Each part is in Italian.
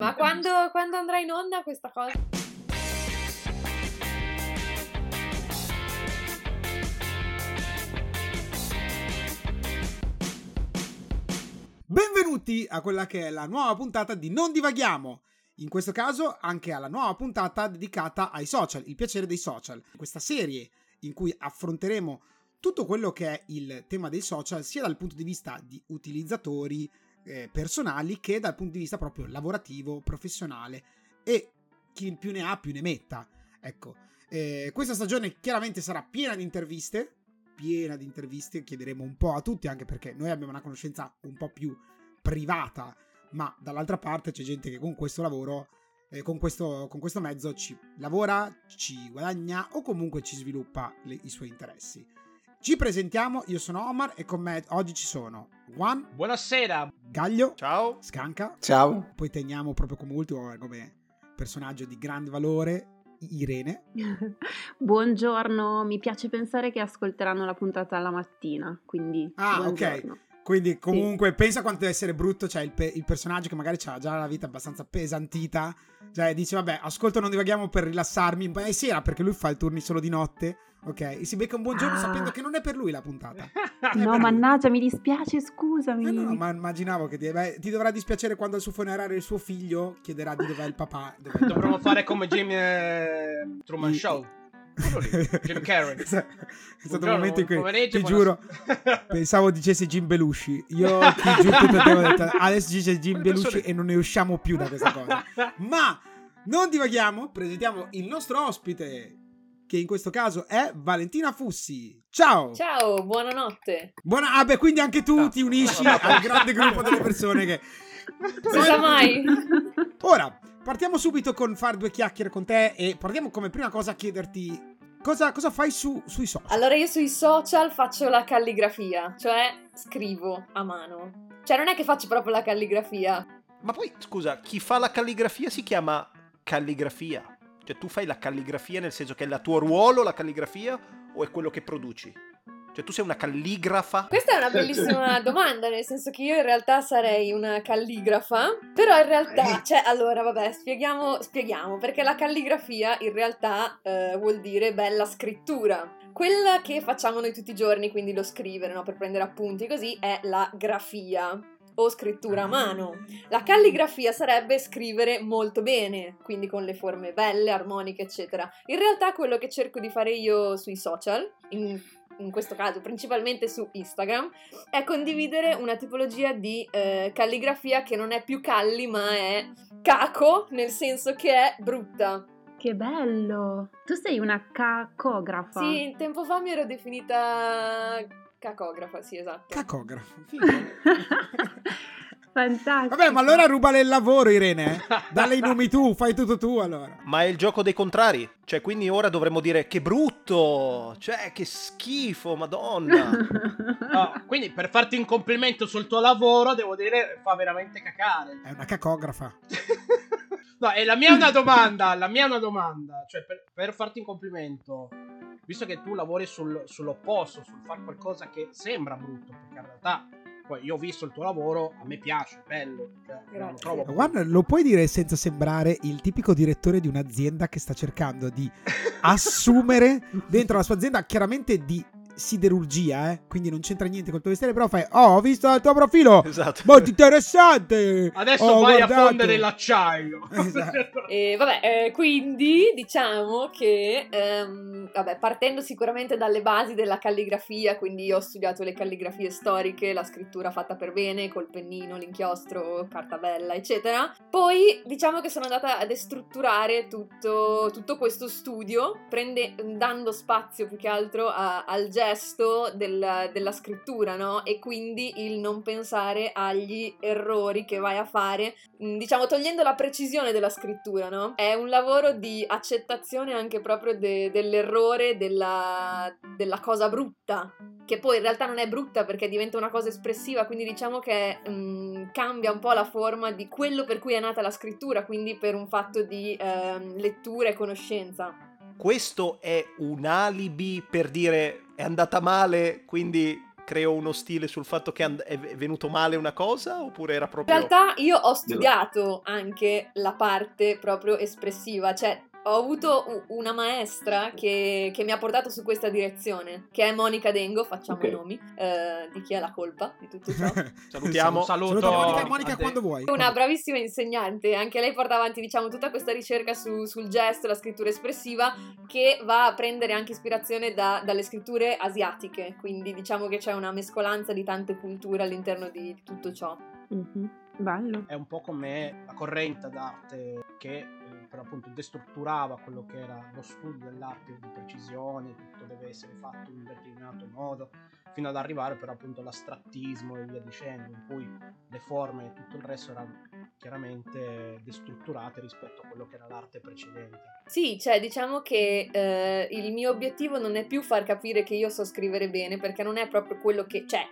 Ma quando, quando andrà in onda questa cosa? Benvenuti a quella che è la nuova puntata di Non divaghiamo. In questo caso anche alla nuova puntata dedicata ai social, il piacere dei social. Questa serie in cui affronteremo tutto quello che è il tema dei social sia dal punto di vista di utilizzatori eh, personali che dal punto di vista proprio lavorativo, professionale e chi più ne ha più ne metta. Ecco, eh, questa stagione chiaramente sarà piena di interviste, piena di interviste, chiederemo un po' a tutti anche perché noi abbiamo una conoscenza un po' più privata, ma dall'altra parte c'è gente che con questo lavoro eh, con, questo, con, questo, mezzo ci lavora, ci guadagna o comunque ci sviluppa le, i suoi interessi. Ci presentiamo, io sono Omar e con me oggi ci sono Juan. Buonasera. Gaglio. Ciao. Scanca. Ciao. Poi teniamo proprio come ultimo, come personaggio di grande valore, Irene. Buongiorno, mi piace pensare che ascolteranno la puntata alla mattina, quindi... Ah, buongiorno. ok. Quindi comunque sì. pensa quanto deve essere brutto, cioè il, pe- il personaggio che magari ha già la vita abbastanza pesantita, cioè dice vabbè ascolto non divaghiamo per rilassarmi, ma è sera perché lui fa il turni solo di notte, ok? E si becca un buongiorno ah. sapendo che non è per lui la puntata. no mannaggia mi dispiace scusami. Eh no, ma immaginavo che ti, beh, ti, dovrà dispiacere quando al suo funerale il suo figlio chiederà di dov'è il papà. Dov'è Dovremmo fare come Jimmy eh, Truman Show. Jim Carrey. è stato un momento in cui ti giuro pensavo dicesse Jim Belushi io ti giuro tutto il tempo adesso dice Jim Belushi e non ne usciamo più da questa cosa ma non divaghiamo presentiamo il nostro ospite che in questo caso è Valentina Fussi. Ciao! Ciao, buonanotte. Buona... Ah, beh, quindi anche tu ti unisci al grande gruppo delle persone che... Non sa mai. Ora, partiamo subito con fare due chiacchiere con te e partiamo come prima cosa a chiederti Cosa, cosa, fai su, sui social? Allora io sui social faccio la calligrafia, cioè scrivo a mano. Cioè non è che faccio proprio la calligrafia. Ma poi, scusa, chi fa la calligrafia si chiama calligrafia? Cioè tu fai la calligrafia nel senso che è il tuo ruolo la calligrafia o è quello che produci? Cioè tu sei una calligrafa? Questa è una bellissima domanda, nel senso che io in realtà sarei una calligrafa, però in realtà, cioè allora vabbè, spieghiamo, spieghiamo perché la calligrafia in realtà eh, vuol dire bella scrittura. Quella che facciamo noi tutti i giorni, quindi lo scrivere, no, per prendere appunti così, è la grafia o scrittura a mano. La calligrafia sarebbe scrivere molto bene, quindi con le forme belle, armoniche, eccetera. In realtà quello che cerco di fare io sui social, in in questo caso principalmente su Instagram, è condividere una tipologia di eh, calligrafia che non è più calli ma è caco, nel senso che è brutta. Che bello! Tu sei una cacografa. Sì, tempo fa mi ero definita cacografa, sì, esatto. Cacografa, Fantastico. Vabbè, ma allora rubale il lavoro, Irene. Dalle i nomi tu, fai tutto tu allora. Ma è il gioco dei contrari. Cioè, quindi ora dovremmo dire che brutto. Cioè, che schifo, madonna. no, quindi per farti un complimento sul tuo lavoro, devo dire, fa veramente cacare. È una cacografa. no, e la mia è una domanda. La mia è una domanda. Cioè, per, per farti un complimento visto che tu lavori sul, sull'opposto, sul fare qualcosa che sembra brutto, perché in realtà poi io ho visto il tuo lavoro, a me piace, bello. Cioè, lo Guarda, lo puoi dire senza sembrare il tipico direttore di un'azienda che sta cercando di assumere dentro la sua azienda chiaramente di siderurgia, eh? quindi non c'entra niente col tuo mestiere, però fai, oh, ho visto il tuo profilo, esatto. molto interessante. Adesso oh, vai guardato. a fondere l'acciaio. Esatto. e vabbè, eh, quindi diciamo che, ehm, vabbè, partendo sicuramente dalle basi della calligrafia, quindi io ho studiato le calligrafie storiche, la scrittura fatta per bene, col pennino, l'inchiostro, carta bella, eccetera. Poi diciamo che sono andata a destrutturare tutto, tutto questo studio, prende, dando spazio più che altro a, al gesto gesto del, della scrittura, no? E quindi il non pensare agli errori che vai a fare, mm, diciamo togliendo la precisione della scrittura, no? È un lavoro di accettazione anche proprio de, dell'errore, della, della cosa brutta, che poi in realtà non è brutta perché diventa una cosa espressiva, quindi diciamo che mh, mm, cambia un po' la forma di quello per cui è nata la scrittura, quindi per un fatto di eh, lettura e conoscenza questo è un alibi per dire è andata male, quindi creo uno stile sul fatto che and- è venuto male una cosa oppure era proprio... In realtà io ho studiato anche la parte proprio espressiva, cioè ho avuto una maestra che, che, mi ha portato su questa direzione, che è Monica Dengo, facciamo okay. i nomi, eh, di chi è la colpa di tutto ciò. Salutiamo. Saluto, Saluto Monica, Monica quando vuoi. Una bravissima insegnante, anche lei porta avanti diciamo tutta questa ricerca su, sul gesto, la scrittura espressiva, che va a prendere anche ispirazione da, dalle scritture asiatiche, quindi diciamo che c'è una mescolanza di tante culture all'interno di, di tutto ciò. Mm-hmm. Bello. È un po' come la corrente d'arte che però appunto destrutturava quello che era lo studio dell'arte di precisione, tutto deve essere fatto in un determinato modo, fino ad arrivare però appunto all'astrattismo e via dicendo, in cui le forme e tutto il resto erano chiaramente destrutturate rispetto a quello che era l'arte precedente. Sì, cioè diciamo che eh, il mio obiettivo non è più far capire che io so scrivere bene, perché non è proprio quello che... cioè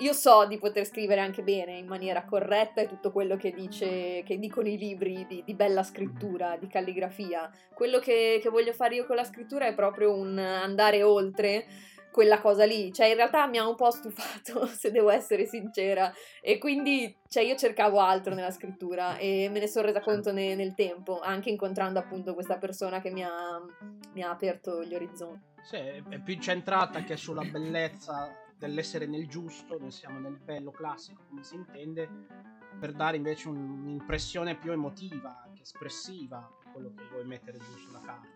io so di poter scrivere anche bene, in maniera corretta, e tutto quello che, dice, che dicono i libri di, di, bella scrittura, di calligrafia. Quello che, che voglio fare io con la scrittura è proprio un andare oltre quella cosa lì. Cioè, in realtà mi ha un po' stufato, se devo essere sincera. E quindi, cioè, io cercavo altro nella scrittura e me ne sono resa conto ne, nel tempo, anche incontrando appunto questa persona che mi ha, mi ha aperto gli orizzonti. Sì, è più centrata che sulla bellezza dell'essere nel giusto, noi siamo nel bello classico come si intende, per dare invece un'impressione più emotiva, anche espressiva, quello che vuoi mettere giù sulla carta.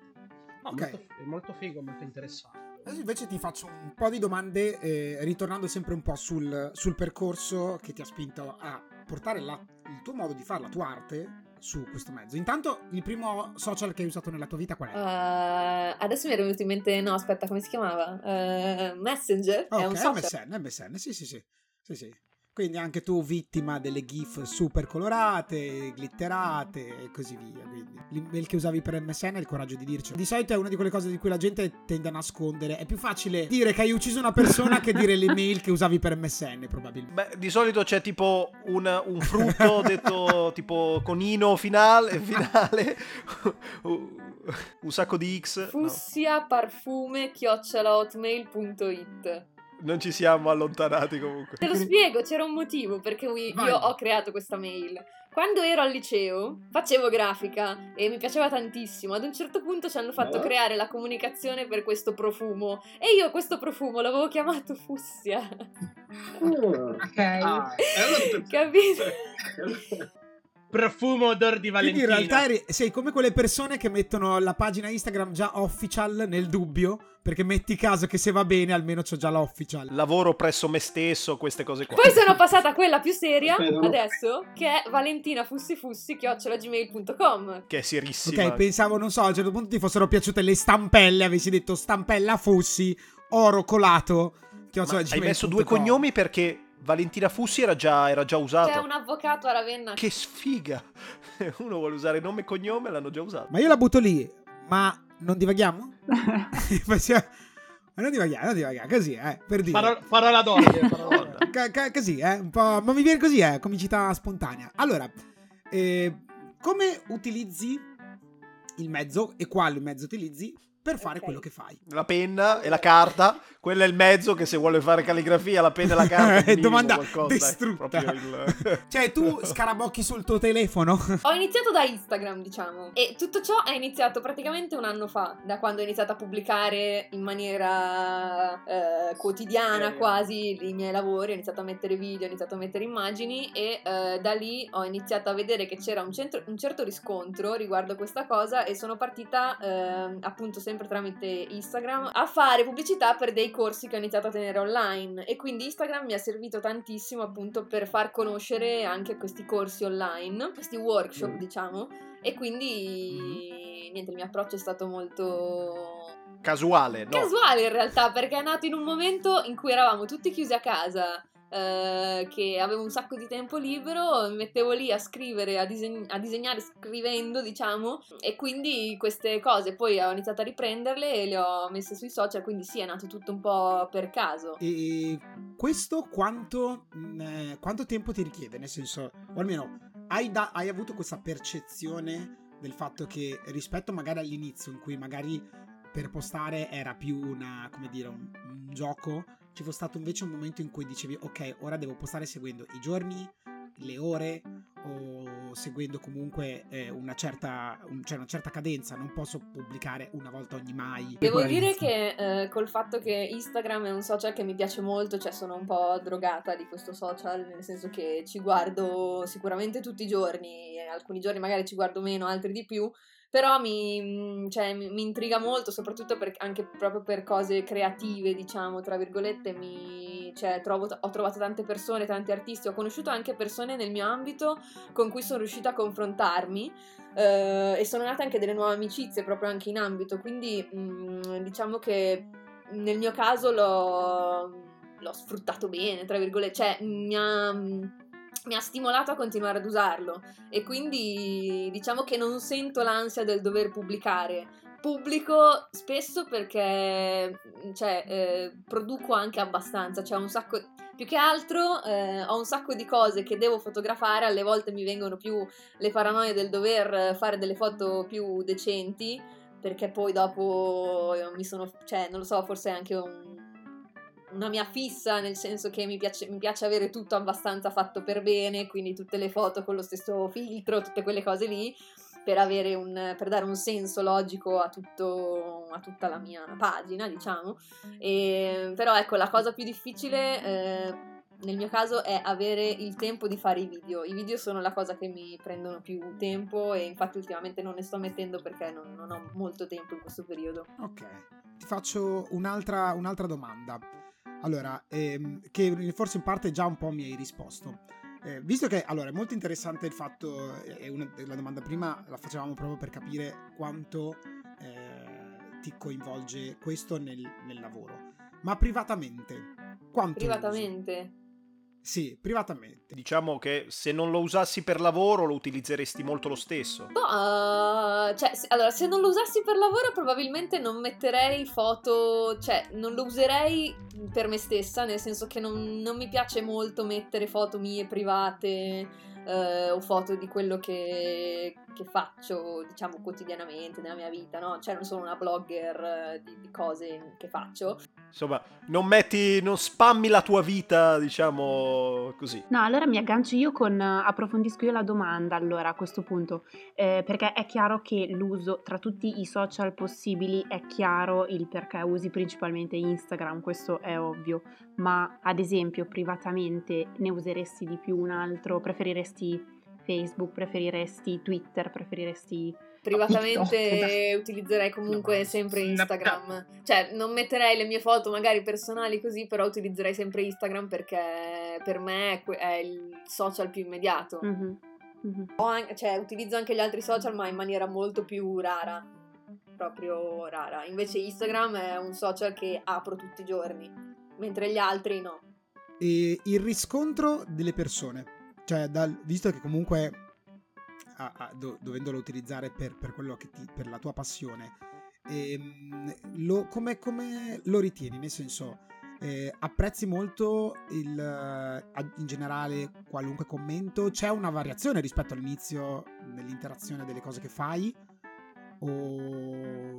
No, okay. molto, è molto figo, molto interessante. Adesso invece ti faccio un po' di domande, eh, ritornando sempre un po' sul, sul, percorso che ti ha spinto a portare la, il tuo modo di fare, la tua arte, su questo mezzo. Intanto, il primo social che hai usato nella tua vita qual è? Uh, adesso mi era venuto in mente, no, aspetta, come si chiamava? Uh, Messenger? Okay, è un social. MSN, MSN, sì, sì, sì. sì, sì. Quindi anche tu vittima delle GIF super colorate, glitterate e così via. Quindi l'email che usavi per MSN è il coraggio di dircelo. Di solito è una di quelle cose di cui la gente tende a nascondere. È più facile dire che hai ucciso una persona che dire l'email che usavi per MSN, probabilmente. Beh, di solito c'è tipo un, un frutto detto tipo conino finale, finale un sacco di X. Fussia no. parfume chiocciolahotmail.it non ci siamo allontanati comunque. Te lo spiego, c'era un motivo perché io ho creato questa mail. Quando ero al liceo facevo grafica e mi piaceva tantissimo. Ad un certo punto ci hanno fatto creare la comunicazione per questo profumo e io questo profumo l'avevo chiamato Fussia. ok. Ah, Capito? profumo odor di Valentina. Quindi in realtà eri, sei come quelle persone che mettono la pagina Instagram già official nel dubbio, perché metti caso che se va bene almeno c'ho già l'official. Lavoro presso me stesso, queste cose qua. Poi sono passata a quella più seria, adesso, che è valentinafussifussi.gmail.com Che è serissima. Ok, pensavo, non so, a un certo punto ti fossero piaciute le stampelle, avessi detto stampella Fussi, oro colato. Hai messo due cognomi perché Valentina Fussi era già, era già usato. C'è un avvocato a Ravenna. Che sfiga! Uno vuole usare nome e cognome, l'hanno già usato. Ma io la butto lì. Ma non divaghiamo? Ma non divaghiamo, non divaghiamo, così, eh, per dire. Parola, parola d'ordine, C- c- così, eh, un po'... Ma mi viene così, eh, comicità spontanea. Allora, eh, come utilizzi il mezzo e quale mezzo utilizzi per fare okay. quello che fai. La penna e la carta, quello è il mezzo che se vuole fare calligrafia, la penna e la carta è domanda qualcosa, distrutta. Il... cioè tu scarabocchi sul tuo telefono? Ho iniziato da Instagram, diciamo, e tutto ciò è iniziato praticamente un anno fa, da quando ho iniziato a pubblicare in maniera eh, quotidiana sì. quasi i miei lavori, ho iniziato a mettere video, ho iniziato a mettere immagini e eh, da lì ho iniziato a vedere che c'era un, centro, un certo riscontro riguardo questa cosa e sono partita eh, appunto sempre sempre tramite Instagram, a fare pubblicità per dei corsi che ho iniziato a tenere online e quindi Instagram mi ha servito tantissimo appunto per far conoscere anche questi corsi online, questi workshop mm. diciamo e quindi mm-hmm. niente, il mio approccio è stato molto casuale, no? Casuale in realtà, perché è nato in un momento in cui eravamo tutti chiusi a casa eh, che avevo un sacco di tempo libero, mi mettevo lì a scrivere, a, diseg- a, disegnare scrivendo, diciamo, e quindi queste cose poi ho iniziato a riprenderle e le ho messe sui social, quindi sì, è nato tutto un po' per caso. E questo quanto, eh, quanto tempo ti richiede? Nel senso, o almeno hai, da- hai avuto questa percezione del fatto che rispetto magari all'inizio in cui magari per postare era più una, come dire, un, un gioco ci fosse stato invece un momento in cui dicevi ok, ora devo postare seguendo i giorni, le ore o seguendo comunque eh, una, certa, un, cioè una certa cadenza, non posso pubblicare una volta ogni mai. Devo dire che eh, col fatto che Instagram è un social che mi piace molto, cioè sono un po' drogata di questo social, nel senso che ci guardo sicuramente tutti i giorni, alcuni giorni magari ci guardo meno, altri di più, però mi, mm, cioè, mi, mi intriga molto, soprattutto per, anche proprio per cose creative, diciamo, tra virgolette, mi, cioè, trovo, ho trovato tante persone, tanti artisti, ho conosciuto anche persone nel mio ambito con cui sono riuscita a confrontarmi eh, e sono nate anche delle nuove amicizie proprio anche in ambito, quindi mh, mm, diciamo che nel mio caso l'ho, l'ho sfruttato bene, tra virgolette, cioè mi ha mi ha stimolato a continuare ad usarlo e quindi diciamo che non sento l'ansia del dover pubblicare. Pubblico spesso perché cioè, eh, produco anche abbastanza, cioè un sacco, più che altro eh, ho un sacco di cose che devo fotografare, alle volte mi vengono più le paranoie del dover fare delle foto più decenti, perché poi dopo mi sono, cioè non lo so, forse è anche un, una mia fissa, nel senso che mi piace, mi piace, avere tutto abbastanza fatto per bene, quindi tutte le foto con lo stesso filtro, tutte quelle cose lì, per, un, per dare un senso logico a, tutto, a, tutta la mia pagina, diciamo. E, però ecco, la cosa più difficile... Eh, nel mio caso è avere il tempo di fare i video. I video sono la cosa che mi prendono più tempo e infatti ultimamente non ne sto mettendo perché non, non ho molto tempo in questo periodo. Ok, ti faccio un'altra, un'altra domanda. Allora, ehm, che forse in parte già un po' mi hai risposto. Eh, visto che allora è molto interessante il fatto, è una, la domanda prima la facevamo proprio per capire quanto eh, ti coinvolge questo nel, nel, lavoro, ma privatamente quanto? Privatamente? Sì, privatamente. Diciamo che se non lo usassi per lavoro lo utilizzeresti molto lo stesso. Boh, uh, cioè, se, allora, se non lo usassi per lavoro probabilmente non metterei foto, cioè non lo userei per me stessa, nel senso che non, non mi piace molto mettere foto mie private uh, o foto di quello che, che, faccio, diciamo, quotidianamente nella mia vita, no? Cioè non sono una blogger uh, di, di cose che faccio. Insomma, non metti, non spammi la tua vita, diciamo così. No, allora mi aggancio io con, approfondisco io la domanda allora a questo punto, eh, perché è chiaro che l'uso tra tutti i social possibili è chiaro il perché usi principalmente Instagram, questo è ovvio, ma ad esempio privatamente ne useresti di più un altro, preferiresti Facebook, preferiresti Twitter, preferiresti privatamente utilizzerei comunque no, sempre Instagram. Cioè, non metterei le mie foto magari personali così, però utilizzerei sempre Instagram perché per me è il social più immediato. Mm-hmm. Mm-hmm. Anche, cioè, utilizzo anche gli altri social, ma in maniera molto più rara. Proprio rara. Invece Instagram è un social che apro tutti i giorni, mentre gli altri no. E il riscontro delle persone. Cioè, dal, visto che comunque a, a, do, dovendolo utilizzare per, per, ti, per, la tua passione, ehm, come, come, lo ritieni? Nel senso, eh, apprezzi molto il, in generale qualunque commento? C'è una variazione rispetto all'inizio nell'interazione delle cose che fai? O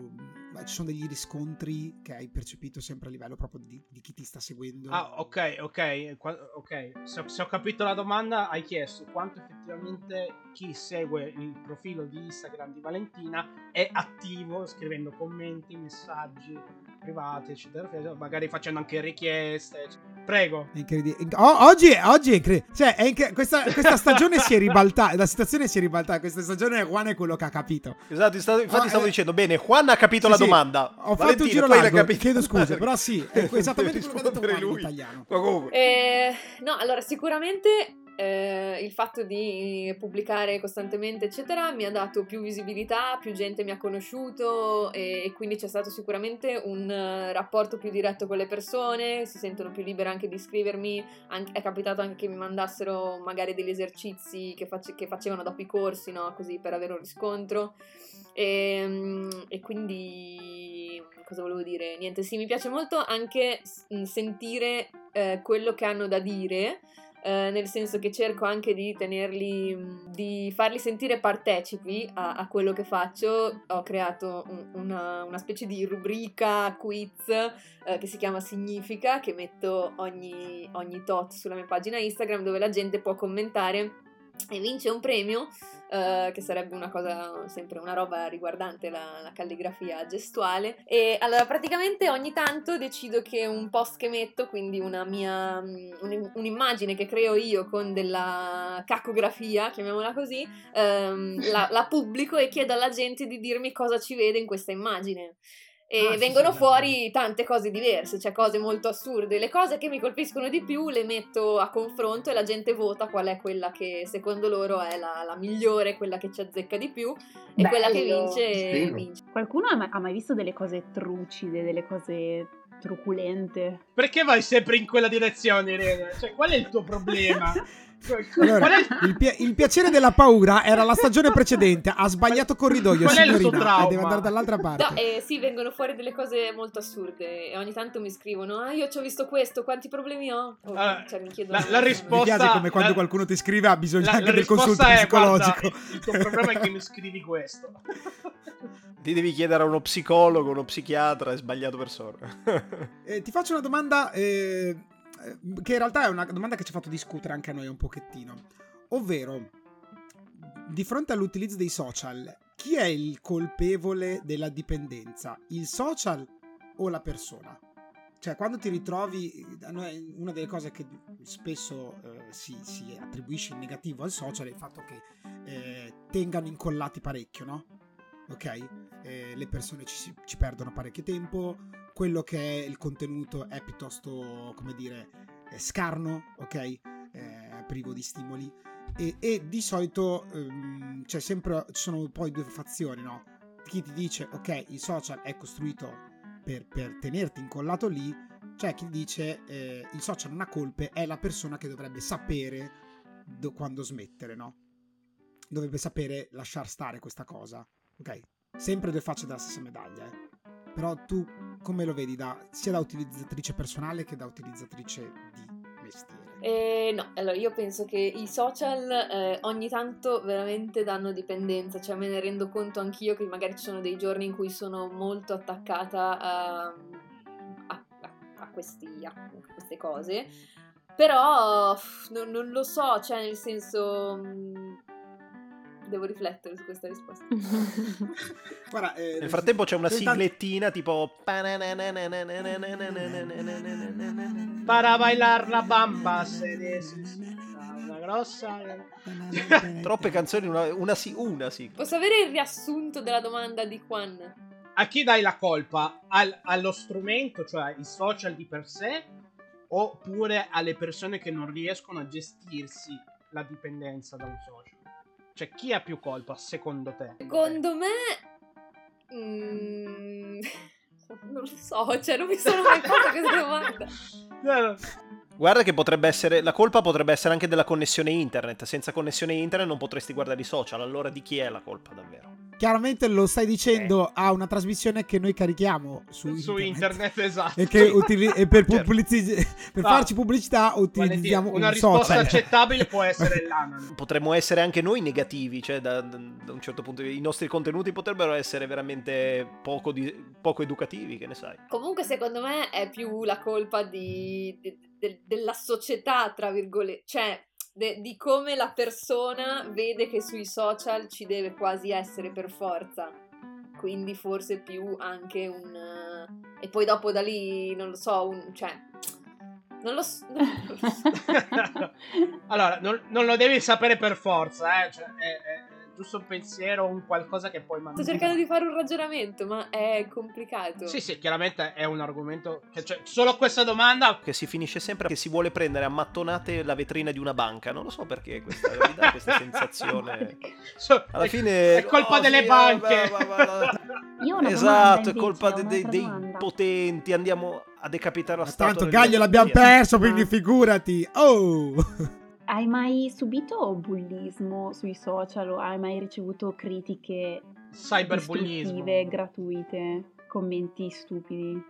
ci sono degli riscontri che hai percepito sempre a livello proprio di, di chi ti sta seguendo? Ah, ok, ok, ok. Se, se, ho capito la domanda, hai chiesto quanto effettivamente chi segue il profilo di Instagram di Valentina è attivo scrivendo commenti, messaggi privati, eccetera, magari facendo anche richieste. Eccetera. Prego. È incredibile. Oh, oggi, oggi è incredibile. Cioè, è incre- questa, questa, stagione si è ribaltata. La situazione si è ribaltata. Questa stagione Juan è quello che ha capito. Esatto, infatti ah, stavo eh, dicendo, bene, Juan ha capito sì, la domanda. Ho Valentina, fatto un giro largo, capito. chiedo scusa, però sì, è esattamente quello che ha detto Juan lui. in italiano. Eh, no, allora, sicuramente eh, il fatto di pubblicare costantemente, eccetera, mi ha dato più visibilità, più gente mi ha conosciuto e, e quindi c'è stato sicuramente un uh, rapporto più diretto con le persone, si sentono più libere anche di scrivermi, anche, è capitato anche che mi mandassero magari degli esercizi che, face, che facevano dopo i corsi, no? Così per avere un riscontro. E, ehm, e quindi cosa volevo dire? Niente, sì, mi piace molto anche sentire eh, quello che hanno da dire eh, nel senso che cerco anche di tenerli, di farli sentire partecipi a, a quello che faccio. Ho creato un, una, una, specie di rubrica quiz eh, che si chiama Significa, che metto ogni, ogni tot sulla mia pagina Instagram dove la gente può commentare e vince un premio Uh, che sarebbe una cosa, sempre una roba riguardante la, la, calligrafia gestuale. E allora praticamente ogni tanto decido che un post che metto, quindi una mia, un, un'immagine che creo io con della cacografia, chiamiamola così, um, la, la pubblico e chiedo alla gente di dirmi cosa ci vede in questa immagine e ah, vengono sì, fuori tante cose diverse, cioè cose molto assurde. Le cose che mi colpiscono di più le metto a confronto e la gente vota qual è quella che secondo loro è la, la migliore, quella che ci azzecca di più e Bello. quella che vince, vince. Qualcuno ha mai, ha mai visto delle cose trucide, delle cose truculente? Perché vai sempre in quella direzione, Irene? Cioè, qual è il tuo problema? Allora, il, pi- il, piacere della paura era la stagione precedente. Ha sbagliato corridoio, Qual signorina. deve andare dall'altra parte. No, eh, sì, vengono fuori delle cose molto assurde. E ogni tanto mi scrivono: Ah, io ci ho visto questo, quanti problemi ho? Oh, allora, cioè, mi chiedono. La, la risposta. Mi piace come quando la, qualcuno ti scrive: Ha bisogno anche del consulto è, psicologico. Guarda, il tuo problema è che mi scrivi questo. Ti devi chiedere a uno psicologo, uno psichiatra, è sbagliato persona. eh, ti faccio una domanda. Eh che in realtà è una domanda che ci ha fatto discutere anche a noi un pochettino. Ovvero, di fronte all'utilizzo dei social, chi è il colpevole della dipendenza? Il social o la persona? Cioè, quando ti ritrovi, una delle cose che spesso eh, si, si, attribuisce in negativo al social è il fatto che eh, tengano incollati parecchio, no? Ok? Eh, le persone ci, ci perdono parecchio tempo, quello che è il contenuto è piuttosto, come dire, scarno, ok? Eh, privo di stimoli. E, e di solito ehm, c'è sempre, ci sono poi due fazioni, no? Chi ti dice, ok, il social è costruito per, per tenerti incollato lì, c'è chi dice eh, il social non ha colpe, è la persona che dovrebbe sapere do, quando smettere, no? Dovrebbe sapere lasciar stare questa cosa, ok? Sempre due facce della stessa medaglia, eh? Però tu come lo vedi da, sia da utilizzatrice personale che da utilizzatrice di mestiere? Eh, no, allora io penso che i social eh, ogni tanto veramente danno dipendenza, cioè me ne rendo conto anch'io che magari ci sono dei giorni in cui sono molto attaccata a, a, a, questi, a queste cose, però non, non, lo so, cioè nel senso Devo riflettere su questa risposta. Guarda, eh, Nel frattempo c'è una siglettina tipo... Para bailar la bamba una grossa... Troppe canzoni, una, una, sì, una sì. Posso avere il riassunto della domanda di Juan? A chi dai la colpa? Al, allo strumento, cioè i social di per sé, oppure alle persone che non riescono a gestirsi la dipendenza da un social? Cioè, chi ha più colpa secondo te? Secondo me. Mm, non lo so, cioè, non mi sono mai fatta questa domanda. Guarda che potrebbe essere. La colpa potrebbe essere anche della connessione internet. Senza connessione internet non potresti guardare i social. Allora di chi è la colpa davvero? Chiaramente lo stai dicendo a una trasmissione che noi carichiamo su, su internet. internet. esatto. E che utili- e per, certo. pubblici- per no. farci pubblicità utilizziamo una un risposta social. accettabile può essere l'ANAN. Potremmo essere anche noi negativi, cioè da, da, un certo punto i nostri contenuti potrebbero essere veramente poco, di, poco educativi, che ne sai. Comunque secondo me è più la colpa di, di, de, della società, tra virgolette, cioè de- di come la persona vede che sui social ci deve quasi essere per forza. Quindi forse più anche un... Uh, e poi dopo da lì, non lo so, un, cioè... Non lo so. allora, non, non, lo devi sapere per forza, eh. Cioè, è giusto un pensiero, un qualcosa che poi mandare. Sto cercando di fare un ragionamento, ma è complicato. Sì, sì, chiaramente è un argomento. Che, cioè, solo questa domanda. Che si finisce sempre che si vuole prendere a mattonate la vetrina di una banca. Non lo so perché questa, mi dà questa sensazione. Alla fine. È colpa oh, delle sì, banche. Va, va, va, Io ho esatto, è colpa de, de, dei potenti. Andiamo a decapitare la statua. Tanto Gaglio l'abbiamo perso, quindi figurati. Oh! Hai mai subito bullismo sui social o hai mai ricevuto critiche cyberbullismo gratuite, commenti stupidi?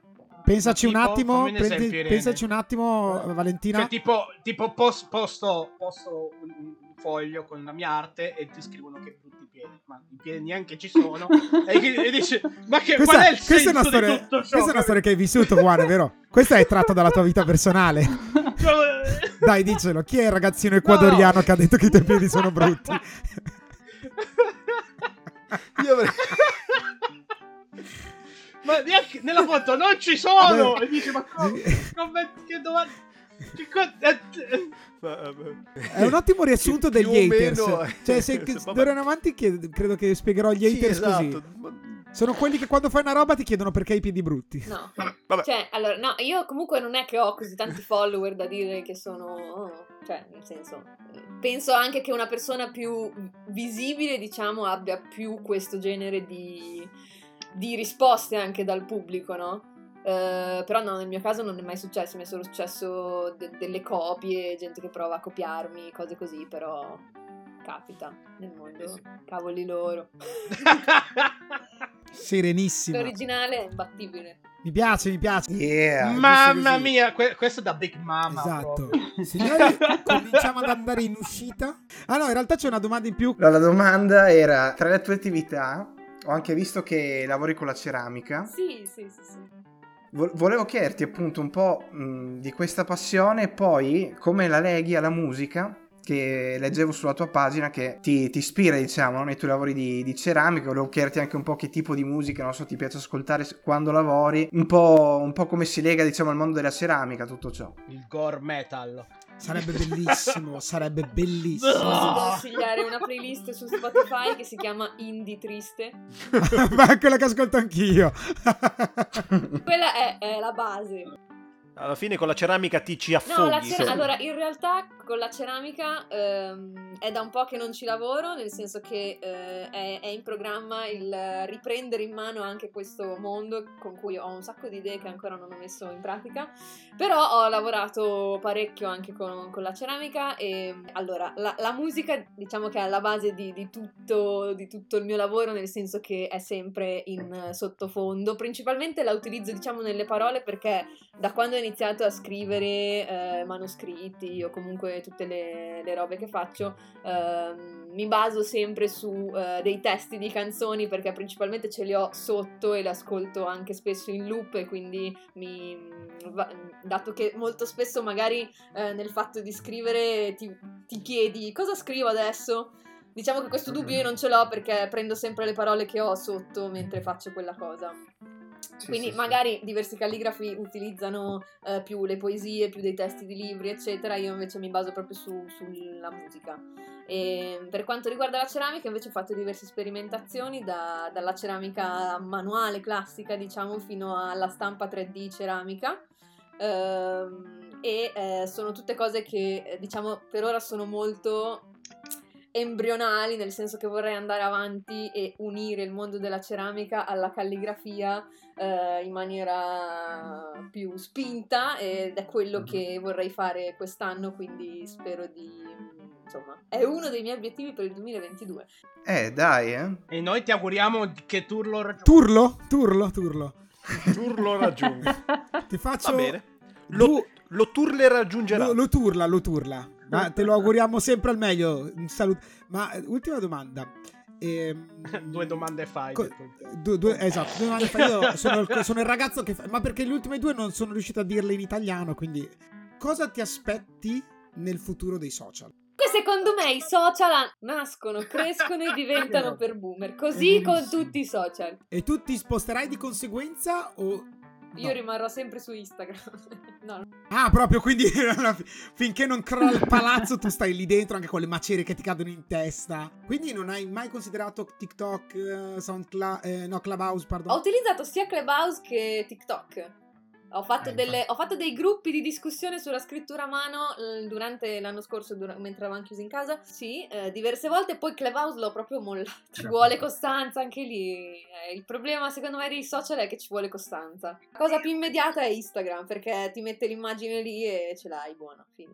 Pensaci un Tipo, attimo, fammi un prendi- esempio, pensaci un attimo, Valentina. Cioè, tipo, tipo pos- posto, posto un, un foglio con la mia arte e ti scrivono che brutti piedi, ma i piedi neanche ci sono. e, e dici, ma che, Questa, qual è il questa è senso una storia, di tutto ciò? questa è una storia che hai vissuto, è vero? Questa è tratta dalla tua vita personale. Dai, dicelo, chi è il ragazzino ecuadoriano che ha detto che i tuoi piedi sono brutti? Io avrei... ma neanche nella foto non ci sono! Vabbè. E dici, ma come? come- che domanda? Che co- eh, eh, È un ottimo riassunto degli haters. meno Cioè, se, d'ora in avanti credo che spiegherò gli Sì, haters esatto. così. Sono quelli che quando fai una roba ti chiedono perché hai i piedi brutti. No. Vabbè. Cioè, allora, no, io comunque non è che ho così tanti follower da dire che sono... cioè, nel senso, penso anche che una persona più visibile, diciamo, abbia più questo genere di, di risposte anche dal pubblico, no? Eh, però no, nel mio caso non è mai successo, mi è solo successo de- delle copie, gente che prova a copiarmi, cose così, però capita nel mondo, Eh sì. cavoli loro. Serenissima. L'originale è imbattibile. Mi piace, mi piace. Yeah. Mamma mia, que- questo è da Big Mama. Esatto. Signori, cominciamo ad andare in uscita. Ah no, in realtà c'è una domanda in più. Allora, la domanda era, tra le tue attività, ho anche visto che lavori con la ceramica. Sì, sì, sì, sì. Vo- volevo chiederti appunto un po' mh, di questa passione poi come la leghi alla musica che leggevo sulla tua pagina che ti, ti ispira diciamo no, nei tuoi lavori di, di ceramica. Volevo chiederti anche un po' che tipo di musica non so ti piace ascoltare quando lavori. Un po', un po' come si lega diciamo al mondo della ceramica tutto ciò. Il gore metal. Sarebbe bellissimo, sarebbe bellissimo. Posso consigliare una playlist su Spotify che si chiama Indie Triste. Ma è quella che ascolto anch'io. Quella è, è la base. Alla fine con la ceramica ti ci No, affoghi. cera- sì. allora in realtà con la ceramica ehm, è da un po' che non ci lavoro, nel senso che eh, è, è in programma il riprendere in mano anche questo mondo con cui ho un sacco di idee che ancora non ho messo in pratica, però ho lavorato parecchio anche con, con la ceramica e allora la, la musica diciamo che è alla base di, di tutto, di tutto il mio lavoro, nel senso che è sempre in sottofondo, principalmente la utilizzo diciamo nelle parole perché da quando ho iniziato a scrivere eh, manoscritti o comunque tutte le, le robe che faccio, ehm, mi baso sempre su eh, dei testi di canzoni perché principalmente ce li ho sotto e le ascolto anche spesso in loop e quindi mi, va- dato che molto spesso magari eh, nel fatto di scrivere ti, ti chiedi cosa scrivo adesso? Diciamo che questo dubbio io non ce l'ho perché prendo sempre le parole che ho sotto mentre faccio quella cosa. Sì, Quindi sì, sì. magari diversi calligrafi utilizzano eh, più le poesie, più dei testi di libri, eccetera. Io invece mi baso proprio su- sulla musica. E per quanto riguarda la ceramica, invece ho fatto diverse sperimentazioni, da- dalla ceramica manuale classica, diciamo, fino alla stampa 3D ceramica. Ehm, e eh, sono tutte cose che, eh, diciamo, per ora sono molto embrionali, nel senso che vorrei andare avanti e unire il mondo della ceramica alla calligrafia eh, in maniera più spinta ed è quello che vorrei fare quest'anno, quindi spero di... insomma, è uno dei miei obiettivi per il 2022. eh dai eh E noi ti auguriamo che tu lo raggiunga. Turlo? Turlo, turlo. Turlo raggiunge. Ti faccio... Va bene. Lo, lo Turle raggiungerà. Lo, lo turla, lo turla. Ma te lo auguriamo sempre al meglio. Un saluto. Ma eh, ultima domanda. Ehm, Due domande fai. co- due- due- esatto, due domande fa- Io sono, il- sono il ragazzo che fa, ma perché le ultime due non sono riuscito a dirle in italiano, quindi cosa ti aspetti nel futuro dei social? Che secondo me i social nascono, crescono e diventano per boomer, così con tutti i social. E tu ti sposterai di conseguenza o Io no? rimarrò sempre su Instagram. no, Ah, proprio quindi finché non crolla il palazzo tu stai lì dentro anche con le macerie che ti cadono in testa. Quindi non hai mai considerato TikTok, eh, SoundCloud, eh, no, Clubhouse, Ho pardon. utilizzato sia Clubhouse che TikTok. Ho fatto, Eh, delle- ho fatto dei gruppi di discussione sulla scrittura a mano eh, durante l'anno scorso, dura- mentre eravamo chiusi in casa. Sì, eh, diverse volte. Poi Clubhouse l'ho proprio mollato. Ci Certo. vuole costanza anche lì. Eh, il problema, secondo me, dei social è che ci vuole costanza. La cosa più immediata è Instagram perché ti mette l'immagine lì e ce l'hai, buona. Fine.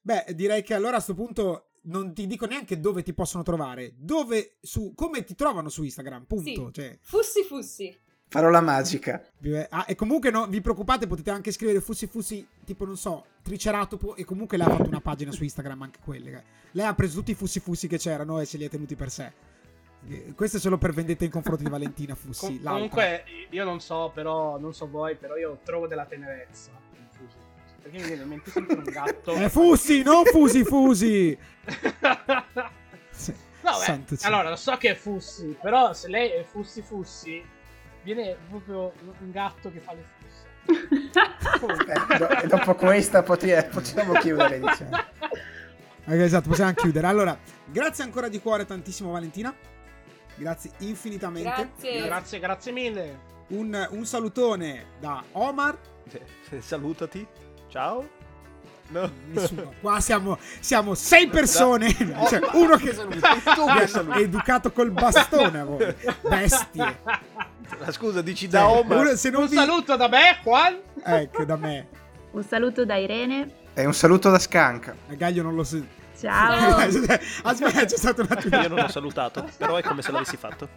Beh, direi che allora a sto punto non ti dico neanche dove ti possono trovare, dove su come ti trovano su Instagram, punto, Sì. cioè Fussi Fussi. Parola magica. Ah, e comunque no, vi preoccupate, potete anche scrivere fussi fussi, tipo non so, triceratopo e comunque lei ha fatto una pagina su Instagram anche quelle. Lei ha preso tutti i fussi fussi che c'erano e se li ha tenuti per sé. Eh, Questo è solo per vendetta in confronto di Valentina Fussi. Com- comunque, io non so, però, non so voi, però io trovo della tenerezza. in Fusi. Perché mi viene in mente sempre un gatto. È Fussi, non Fusi Fusi! No, beh, allora, lo so che è Fussi, però se lei è Fussi Fussi, viene proprio un gatto che fa le fusse. Eh, do- e dopo questa potre- possiamo chiudere, diciamo. Ok, esatto, possiamo chiudere. Allora, grazie ancora di cuore tantissimo Valentina. Grazie infinitamente. Grazie. Grazie, grazie mille. Un, un salutone da Omar. Eh, Salutati. Ciao. No. Nessuno. Qua siamo, siamo sei persone. Oh, Cioè, uno che tu che è educato col bastone a voi. Bestie. Ah, Scusa, dici da Omar. Se non Un vi... saluto da me, Juan. Ecco, da me. Un saluto da Irene. E un saluto da Scanca. A Gaglio non lo so. Ciao. Aspetta, c'è stato un attimo. Io non l'ho salutato, però è come se l'avessi fatto.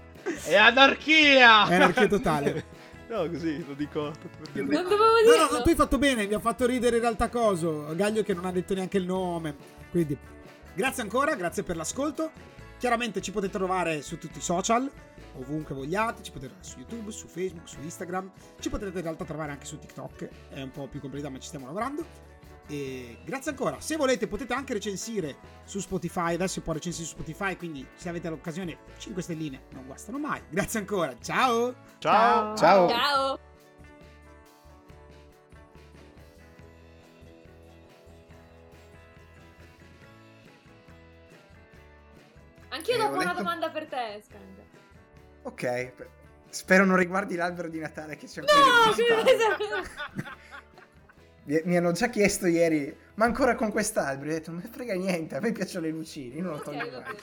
È anarchia. È anarchia totale. No, così lo dico. Non dovevo No, dirlo. no, no, tu hai fatto bene, mi ha fatto ridere in realtà coso. Gaglio che non ha detto neanche il nome. Quindi, grazie ancora, grazie per l'ascolto. Chiaramente ci potete trovare su tutti i social, ovunque vogliate, ci potete trovare su YouTube, su Facebook, su Instagram. Ci potete in realtà trovare anche su TikTok, è un po' più complicato ma ci stiamo lavorando. E grazie ancora. Se volete potete anche recensire su Spotify, adesso si può recensire su Spotify, quindi se avete l'occasione 5 stelline non guastano mai. Grazie ancora, ciao! Ciao. Ciao. Ciao. Anch'io Ok. Spero non riguardi l'albero di Natale che c'è No, ancora Mi, mi hanno già chiesto ieri, ma ancora con quest'albero? Io ho detto, non me frega niente, a me piacciono le lucine, io non lo Ok, toglio mai.